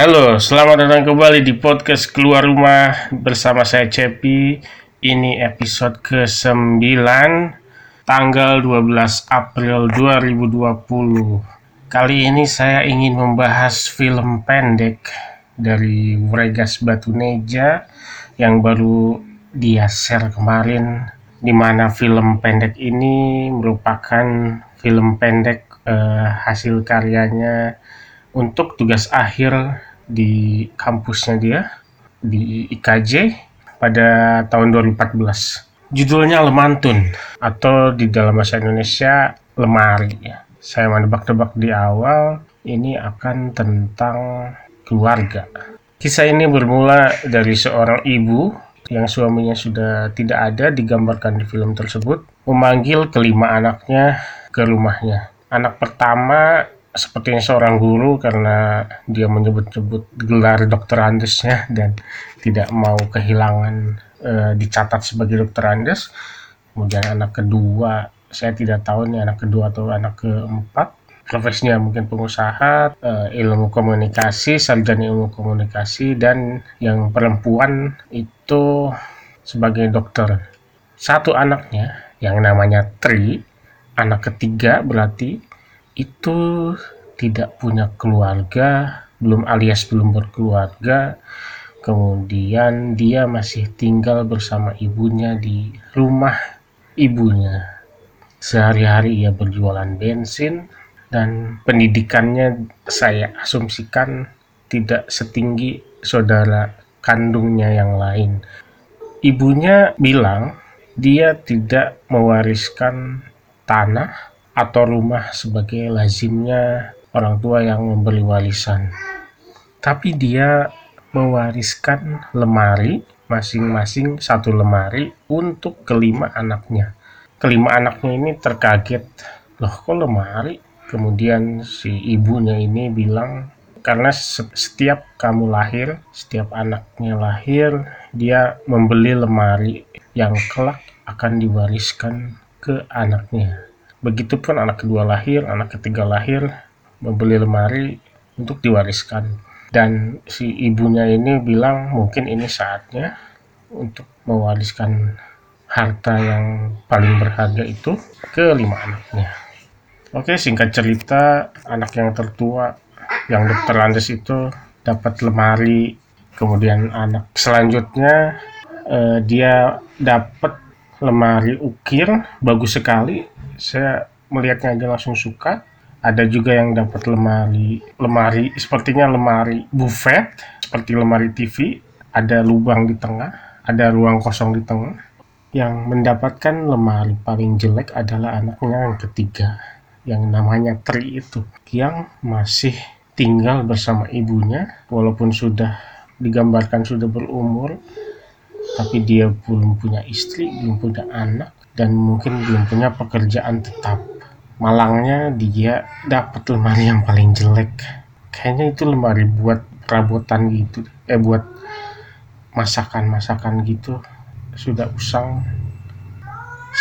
Halo, selamat datang kembali di podcast Keluar Rumah bersama saya Cepi. Ini episode ke-9 tanggal 12 April 2020. Kali ini saya ingin membahas film pendek dari Wregas Batuneja yang baru dia share kemarin di mana film pendek ini merupakan film pendek eh, hasil karyanya untuk tugas akhir di kampusnya dia di IKJ pada tahun 2014. Judulnya Lemantun atau di dalam bahasa Indonesia Lemari ya. Saya menebak-nebak di awal ini akan tentang keluarga. Kisah ini bermula dari seorang ibu yang suaminya sudah tidak ada digambarkan di film tersebut memanggil kelima anaknya ke rumahnya. Anak pertama sepertinya seorang guru karena dia menyebut-nyebut gelar dokter Andesnya dan tidak mau kehilangan e, dicatat sebagai dokter Andes. Kemudian anak kedua, saya tidak tahu nih anak kedua atau anak keempat. Profesinya mungkin pengusaha, e, ilmu komunikasi, sarjana ilmu komunikasi, dan yang perempuan itu sebagai dokter. Satu anaknya yang namanya Tri, anak ketiga berarti itu tidak punya keluarga, belum alias belum berkeluarga, kemudian dia masih tinggal bersama ibunya di rumah ibunya. Sehari-hari ia berjualan bensin dan pendidikannya saya asumsikan tidak setinggi saudara kandungnya yang lain. Ibunya bilang dia tidak mewariskan tanah atau rumah sebagai lazimnya orang tua yang memberi warisan. Tapi dia mewariskan lemari masing-masing satu lemari untuk kelima anaknya. Kelima anaknya ini terkaget, loh kok lemari? Kemudian si ibunya ini bilang, karena setiap kamu lahir, setiap anaknya lahir, dia membeli lemari yang kelak akan diwariskan ke anaknya. Begitupun anak kedua lahir, anak ketiga lahir, membeli lemari untuk diwariskan. Dan si ibunya ini bilang mungkin ini saatnya untuk mewariskan harta yang paling berharga itu ke lima anaknya. Oke, singkat cerita, anak yang tertua, yang dokter Andes itu dapat lemari, kemudian anak selanjutnya eh, dia dapat lemari ukir, bagus sekali, saya melihatnya aja langsung suka. Ada juga yang dapat lemari lemari sepertinya lemari buffet seperti lemari TV ada lubang di tengah ada ruang kosong di tengah. Yang mendapatkan lemari paling jelek adalah anaknya yang ketiga yang namanya Tri itu yang masih tinggal bersama ibunya walaupun sudah digambarkan sudah berumur tapi dia belum punya istri belum punya anak dan mungkin belum punya pekerjaan tetap. Malangnya dia dapat lemari yang paling jelek. Kayaknya itu lemari buat perabotan gitu, eh buat masakan-masakan gitu. Sudah usang.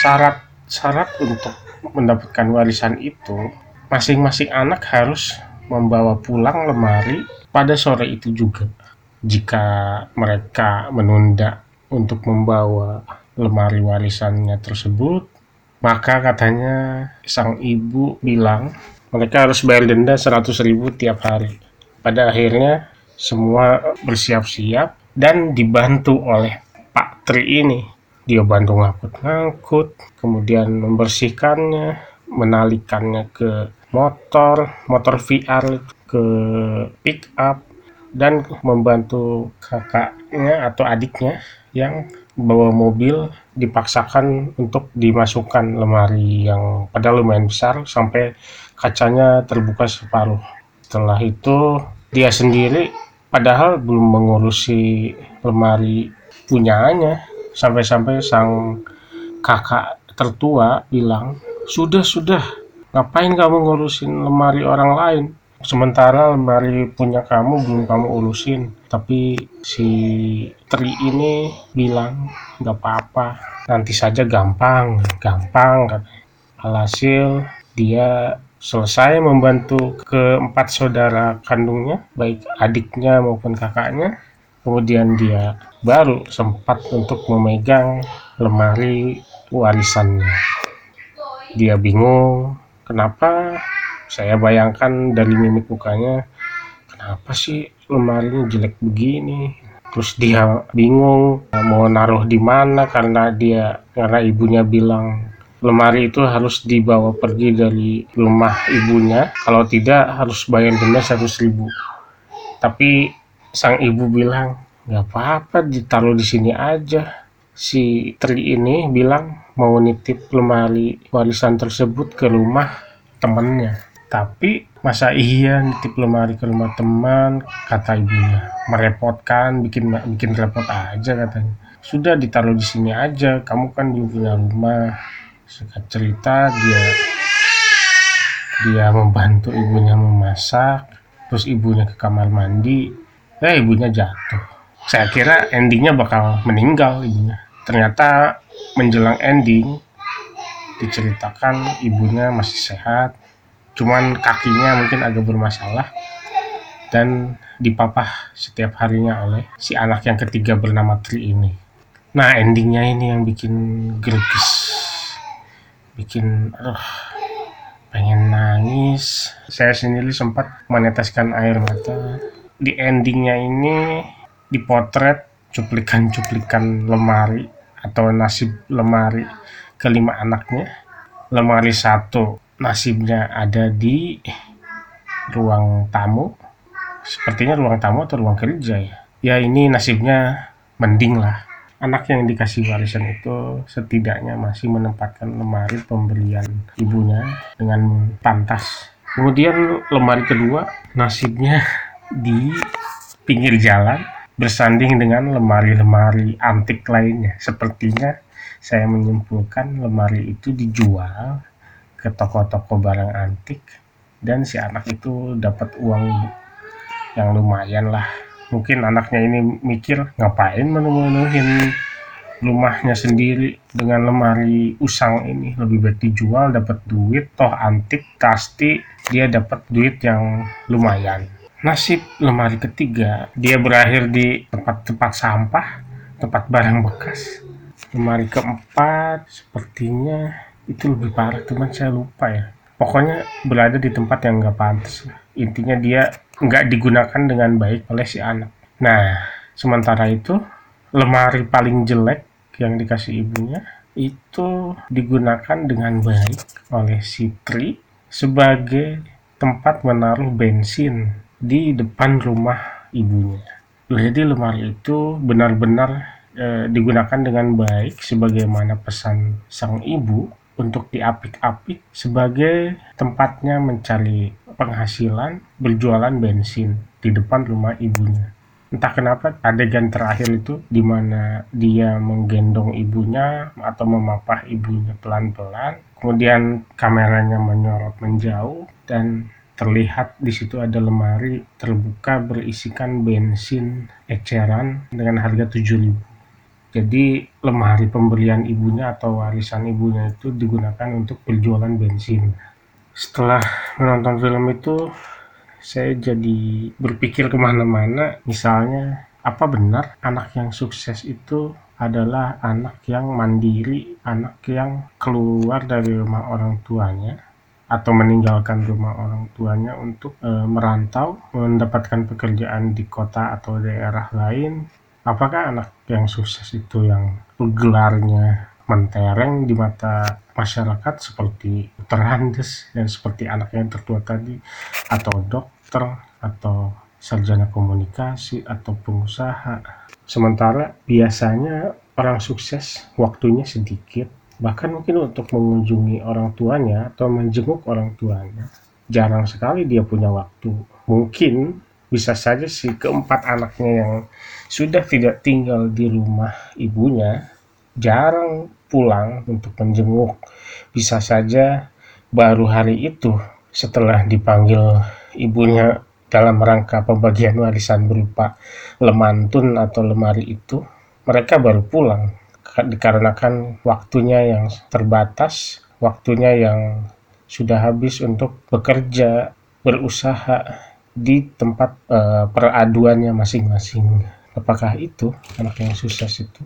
Syarat-syarat untuk mendapatkan warisan itu, masing-masing anak harus membawa pulang lemari pada sore itu juga. Jika mereka menunda untuk membawa lemari warisannya tersebut, maka katanya sang ibu bilang mereka harus bayar denda 100 ribu tiap hari. Pada akhirnya semua bersiap-siap dan dibantu oleh Pak Tri ini. Dia bantu ngangkut-ngangkut, kemudian membersihkannya, menalikannya ke motor, motor VR ke pick up, dan membantu kakaknya atau adiknya yang bawa mobil dipaksakan untuk dimasukkan lemari yang padahal lumayan besar sampai kacanya terbuka separuh. Setelah itu dia sendiri padahal belum mengurusi lemari punyanya sampai-sampai sang kakak tertua bilang sudah sudah ngapain kamu ngurusin lemari orang lain sementara lemari punya kamu belum kamu urusin tapi si Tri ini bilang nggak apa-apa nanti saja gampang gampang alhasil dia selesai membantu keempat saudara kandungnya, baik adiknya maupun kakaknya. Kemudian dia baru sempat untuk memegang lemari warisannya. Dia bingung, kenapa? Saya bayangkan dari mimik mukanya, kenapa sih lemarinya jelek begini? Terus dia bingung mau naruh di mana karena dia karena ibunya bilang lemari itu harus dibawa pergi dari rumah ibunya. Kalau tidak harus bayar denda seratus ribu. Tapi sang ibu bilang nggak apa-apa ditaruh di sini aja. Si Tri ini bilang mau nitip lemari warisan tersebut ke rumah temennya tapi masa iya nitip lemari ke rumah teman kata ibunya. Merepotkan bikin bikin repot aja katanya. Sudah ditaruh di sini aja. Kamu kan belum punya rumah. Singkat cerita dia dia membantu ibunya memasak, terus ibunya ke kamar mandi, eh ibunya jatuh. Saya kira endingnya bakal meninggal ibunya. Ternyata menjelang ending diceritakan ibunya masih sehat, cuman kakinya mungkin agak bermasalah. Dan dipapah setiap harinya oleh si anak yang ketiga bernama Tri ini. Nah endingnya ini yang bikin greges bikin aduh pengen nangis. Saya sendiri sempat meneteskan air mata. Di endingnya ini dipotret cuplikan-cuplikan lemari atau nasib lemari kelima anaknya. Lemari satu nasibnya ada di ruang tamu sepertinya ruang tamu atau ruang kerja ya ya ini nasibnya mending lah anak yang dikasih warisan itu setidaknya masih menempatkan lemari pembelian ibunya dengan pantas. Kemudian lemari kedua nasibnya di pinggir jalan bersanding dengan lemari-lemari antik lainnya. Sepertinya saya menyimpulkan lemari itu dijual ke toko-toko barang antik dan si anak itu dapat uang yang lumayan lah. Mungkin anaknya ini mikir ngapain menu-menuhin rumahnya sendiri dengan lemari usang ini? Lebih baik dijual dapat duit. Toh antik pasti dia dapat duit yang lumayan. Nasib lemari ketiga dia berakhir di tempat-tempat sampah tempat barang bekas. Lemari keempat sepertinya itu lebih parah teman saya lupa ya. Pokoknya berada di tempat yang nggak pantas intinya dia nggak digunakan dengan baik oleh si anak. Nah sementara itu lemari paling jelek yang dikasih ibunya itu digunakan dengan baik oleh si Tri sebagai tempat menaruh bensin di depan rumah ibunya. Jadi lemari itu benar-benar e, digunakan dengan baik sebagaimana pesan sang ibu untuk diapik-apik sebagai tempatnya mencari penghasilan berjualan bensin di depan rumah ibunya. Entah kenapa adegan terakhir itu di mana dia menggendong ibunya atau memapah ibunya pelan-pelan, kemudian kameranya menyorot menjauh dan terlihat di situ ada lemari terbuka berisikan bensin eceran dengan harga 7000 jadi lemari pemberian ibunya atau warisan ibunya itu digunakan untuk penjualan bensin. Setelah menonton film itu, saya jadi berpikir ke mana-mana. Misalnya, apa benar anak yang sukses itu adalah anak yang mandiri, anak yang keluar dari rumah orang tuanya, atau meninggalkan rumah orang tuanya untuk e, merantau, mendapatkan pekerjaan di kota atau daerah lain, apakah anak yang sukses itu yang gelarnya mentereng di mata masyarakat seperti Terhandes dan seperti anak yang tertua tadi atau dokter atau sarjana komunikasi atau pengusaha? Sementara biasanya orang sukses waktunya sedikit bahkan mungkin untuk mengunjungi orang tuanya atau menjenguk orang tuanya jarang sekali dia punya waktu. Mungkin bisa saja si keempat anaknya yang sudah tidak tinggal di rumah ibunya jarang pulang untuk menjenguk. Bisa saja baru hari itu setelah dipanggil ibunya dalam rangka pembagian warisan berupa lemantun atau lemari itu, mereka baru pulang dikarenakan waktunya yang terbatas, waktunya yang sudah habis untuk bekerja, berusaha di tempat uh, peraduannya masing-masing. Apakah itu anak yang sukses itu?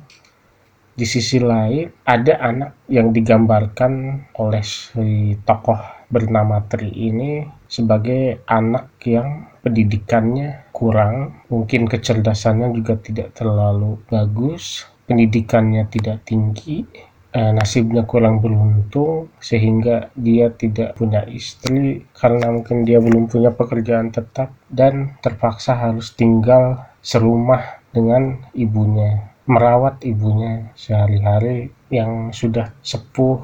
Di sisi lain, ada anak yang digambarkan oleh si tokoh bernama Tri ini sebagai anak yang pendidikannya kurang, mungkin kecerdasannya juga tidak terlalu bagus, pendidikannya tidak tinggi, eh, nasibnya kurang beruntung sehingga dia tidak punya istri karena mungkin dia belum punya pekerjaan tetap dan terpaksa harus tinggal serumah dengan ibunya merawat ibunya sehari-hari yang sudah sepuh.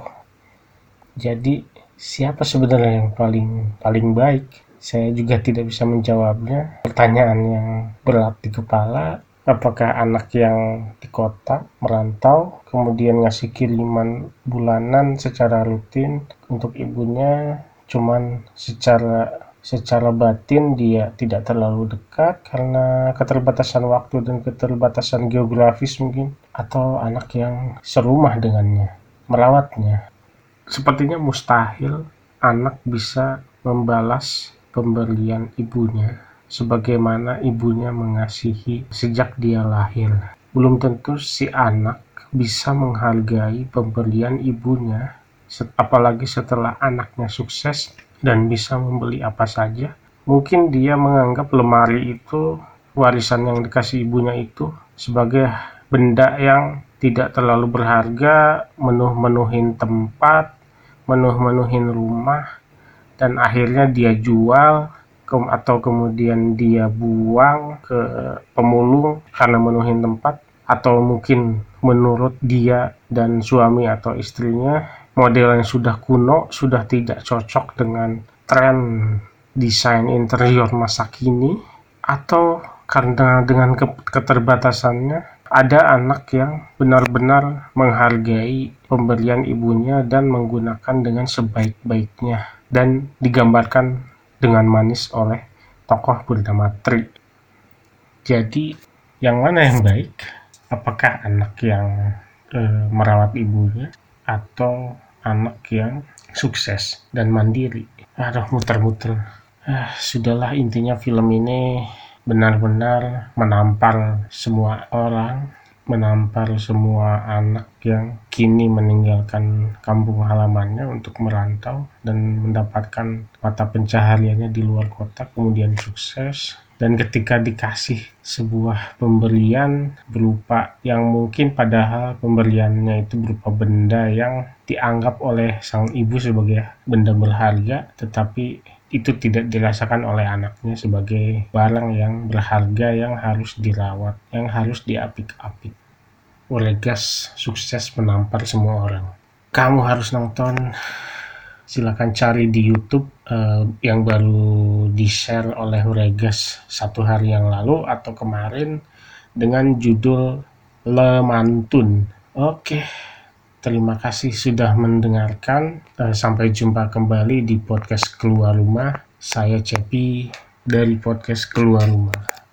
Jadi siapa sebenarnya yang paling paling baik? Saya juga tidak bisa menjawabnya. Pertanyaan yang berat di kepala apakah anak yang di kota merantau kemudian ngasih kiriman bulanan secara rutin untuk ibunya cuman secara secara batin dia tidak terlalu dekat karena keterbatasan waktu dan keterbatasan geografis mungkin. Atau anak yang serumah dengannya merawatnya. Sepertinya mustahil anak bisa membalas pemberian ibunya sebagaimana ibunya mengasihi sejak dia lahir. Belum tentu si anak bisa menghargai pemberian ibunya, apalagi setelah anaknya sukses dan bisa membeli apa saja. Mungkin dia menganggap lemari itu, warisan yang dikasih ibunya itu, sebagai benda yang tidak terlalu berharga, menuh-menuhin tempat, menuh-menuhin rumah, dan akhirnya dia jual atau kemudian dia buang ke pemulung karena menuhin tempat atau mungkin menurut dia dan suami atau istrinya model yang sudah kuno sudah tidak cocok dengan tren desain interior masa kini atau karena dengan keterbatasannya ada anak yang benar-benar menghargai pemberian ibunya dan menggunakan dengan sebaik-baiknya dan digambarkan dengan manis oleh tokoh bernama Tri. Jadi, yang mana yang baik? Apakah anak yang e, merawat ibunya atau anak yang sukses dan mandiri? Aduh, muter-muter. Ah, sudahlah intinya film ini benar-benar menampar semua orang menampar semua anak yang kini meninggalkan kampung halamannya untuk merantau dan mendapatkan mata pencahariannya di luar kota kemudian sukses dan ketika dikasih sebuah pemberian berupa yang mungkin padahal pemberiannya itu berupa benda yang dianggap oleh sang ibu sebagai benda berharga tetapi itu tidak dirasakan oleh anaknya sebagai barang yang berharga yang harus dirawat yang harus diapik-apik Uregas sukses menampar semua orang. Kamu harus nonton, silakan cari di YouTube uh, yang baru di-share oleh Uregas satu hari yang lalu atau kemarin dengan judul Lemantun. Oke, terima kasih sudah mendengarkan. Uh, sampai jumpa kembali di podcast Keluar Rumah. Saya Cepi dari podcast Keluar Rumah.